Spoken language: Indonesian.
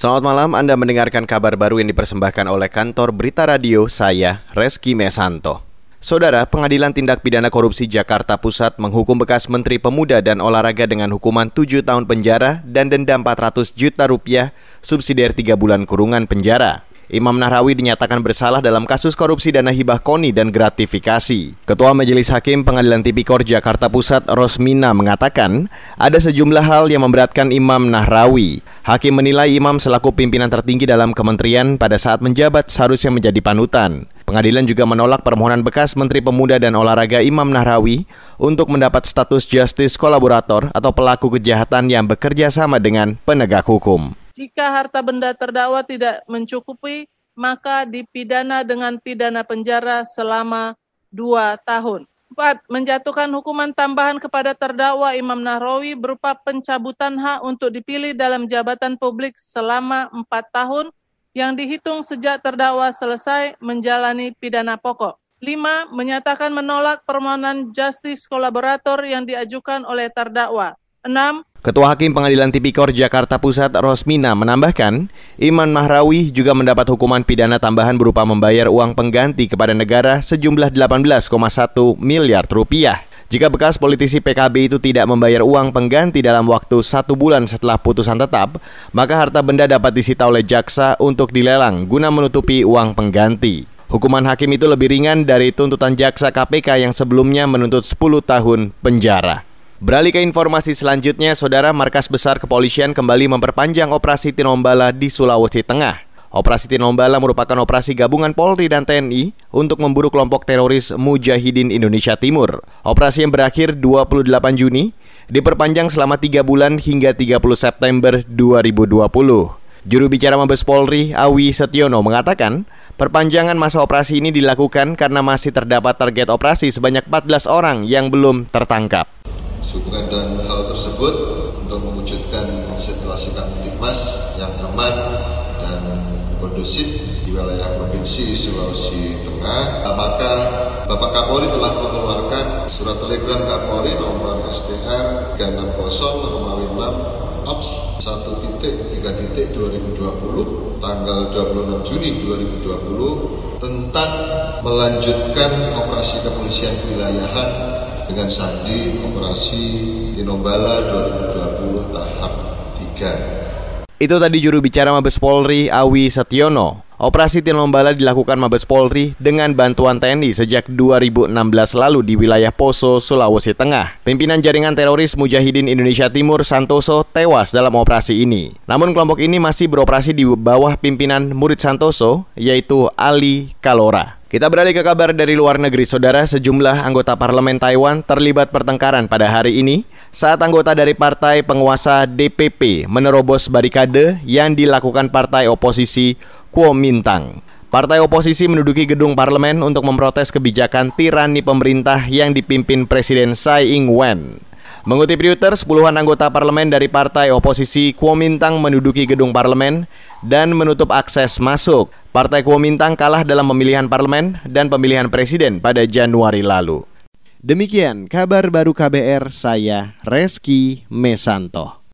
Selamat malam, Anda mendengarkan kabar baru yang dipersembahkan oleh kantor Berita Radio saya, Reski Mesanto. Saudara, Pengadilan Tindak Pidana Korupsi Jakarta Pusat menghukum bekas Menteri Pemuda dan Olahraga dengan hukuman 7 tahun penjara dan denda 400 juta rupiah, subsidiar 3 bulan kurungan penjara. Imam Nahrawi dinyatakan bersalah dalam kasus korupsi dana hibah koni dan gratifikasi. Ketua Majelis Hakim Pengadilan Tipikor Jakarta Pusat Rosmina mengatakan ada sejumlah hal yang memberatkan Imam Nahrawi. Hakim menilai Imam selaku pimpinan tertinggi dalam kementerian pada saat menjabat seharusnya menjadi panutan. Pengadilan juga menolak permohonan bekas Menteri Pemuda dan Olahraga Imam Nahrawi untuk mendapat status justice kolaborator atau pelaku kejahatan yang bekerja sama dengan penegak hukum. Jika harta benda terdakwa tidak mencukupi, maka dipidana dengan pidana penjara selama dua tahun. Empat, menjatuhkan hukuman tambahan kepada terdakwa Imam Nahrawi berupa pencabutan hak untuk dipilih dalam jabatan publik selama empat tahun yang dihitung sejak terdakwa selesai menjalani pidana pokok. Lima, menyatakan menolak permohonan justice kolaborator yang diajukan oleh terdakwa. Enam, Ketua Hakim Pengadilan Tipikor Jakarta Pusat Rosmina menambahkan, Iman Mahrawi juga mendapat hukuman pidana tambahan berupa membayar uang pengganti kepada negara sejumlah 18,1 miliar rupiah. Jika bekas politisi PKB itu tidak membayar uang pengganti dalam waktu satu bulan setelah putusan tetap, maka harta benda dapat disita oleh jaksa untuk dilelang guna menutupi uang pengganti. Hukuman hakim itu lebih ringan dari tuntutan jaksa KPK yang sebelumnya menuntut 10 tahun penjara. Beralih ke informasi selanjutnya, Saudara Markas Besar Kepolisian kembali memperpanjang operasi Tinombala di Sulawesi Tengah. Operasi Tinombala merupakan operasi gabungan Polri dan TNI untuk memburu kelompok teroris Mujahidin Indonesia Timur. Operasi yang berakhir 28 Juni diperpanjang selama 3 bulan hingga 30 September 2020. Juru bicara Mabes Polri, Awi Setiono, mengatakan perpanjangan masa operasi ini dilakukan karena masih terdapat target operasi sebanyak 14 orang yang belum tertangkap. Sehubungan dengan hal tersebut untuk mewujudkan situasi kamtipmas yang aman dan kondusif di wilayah Provinsi Sulawesi Tengah, maka Bapak Kapolri telah mengeluarkan surat telegram Kapolri nomor STR 360 6 OPS 1 titik 3 titik 2020 tanggal 26 Juni 2020 tentang melanjutkan operasi kepolisian wilayahan dengan sandi operasi Tinombala 2020 tahap 3. Itu tadi juru bicara Mabes Polri Awi Setiono. Operasi Tinombala dilakukan Mabes Polri dengan bantuan TNI sejak 2016 lalu di wilayah Poso, Sulawesi Tengah. Pimpinan jaringan teroris Mujahidin Indonesia Timur Santoso tewas dalam operasi ini. Namun kelompok ini masih beroperasi di bawah pimpinan murid Santoso, yaitu Ali Kalora. Kita beralih ke kabar dari luar negeri, saudara. Sejumlah anggota parlemen Taiwan terlibat pertengkaran pada hari ini saat anggota dari partai penguasa DPP menerobos barikade yang dilakukan partai oposisi Kuomintang. Partai oposisi menduduki gedung parlemen untuk memprotes kebijakan tirani pemerintah yang dipimpin Presiden Tsai Ing-wen. Mengutip Reuters, puluhan anggota parlemen dari partai oposisi Kuomintang menduduki gedung parlemen dan menutup akses masuk. Partai Kuomintang kalah dalam pemilihan parlemen dan pemilihan presiden pada Januari lalu. Demikian kabar baru KBR saya Reski Mesanto.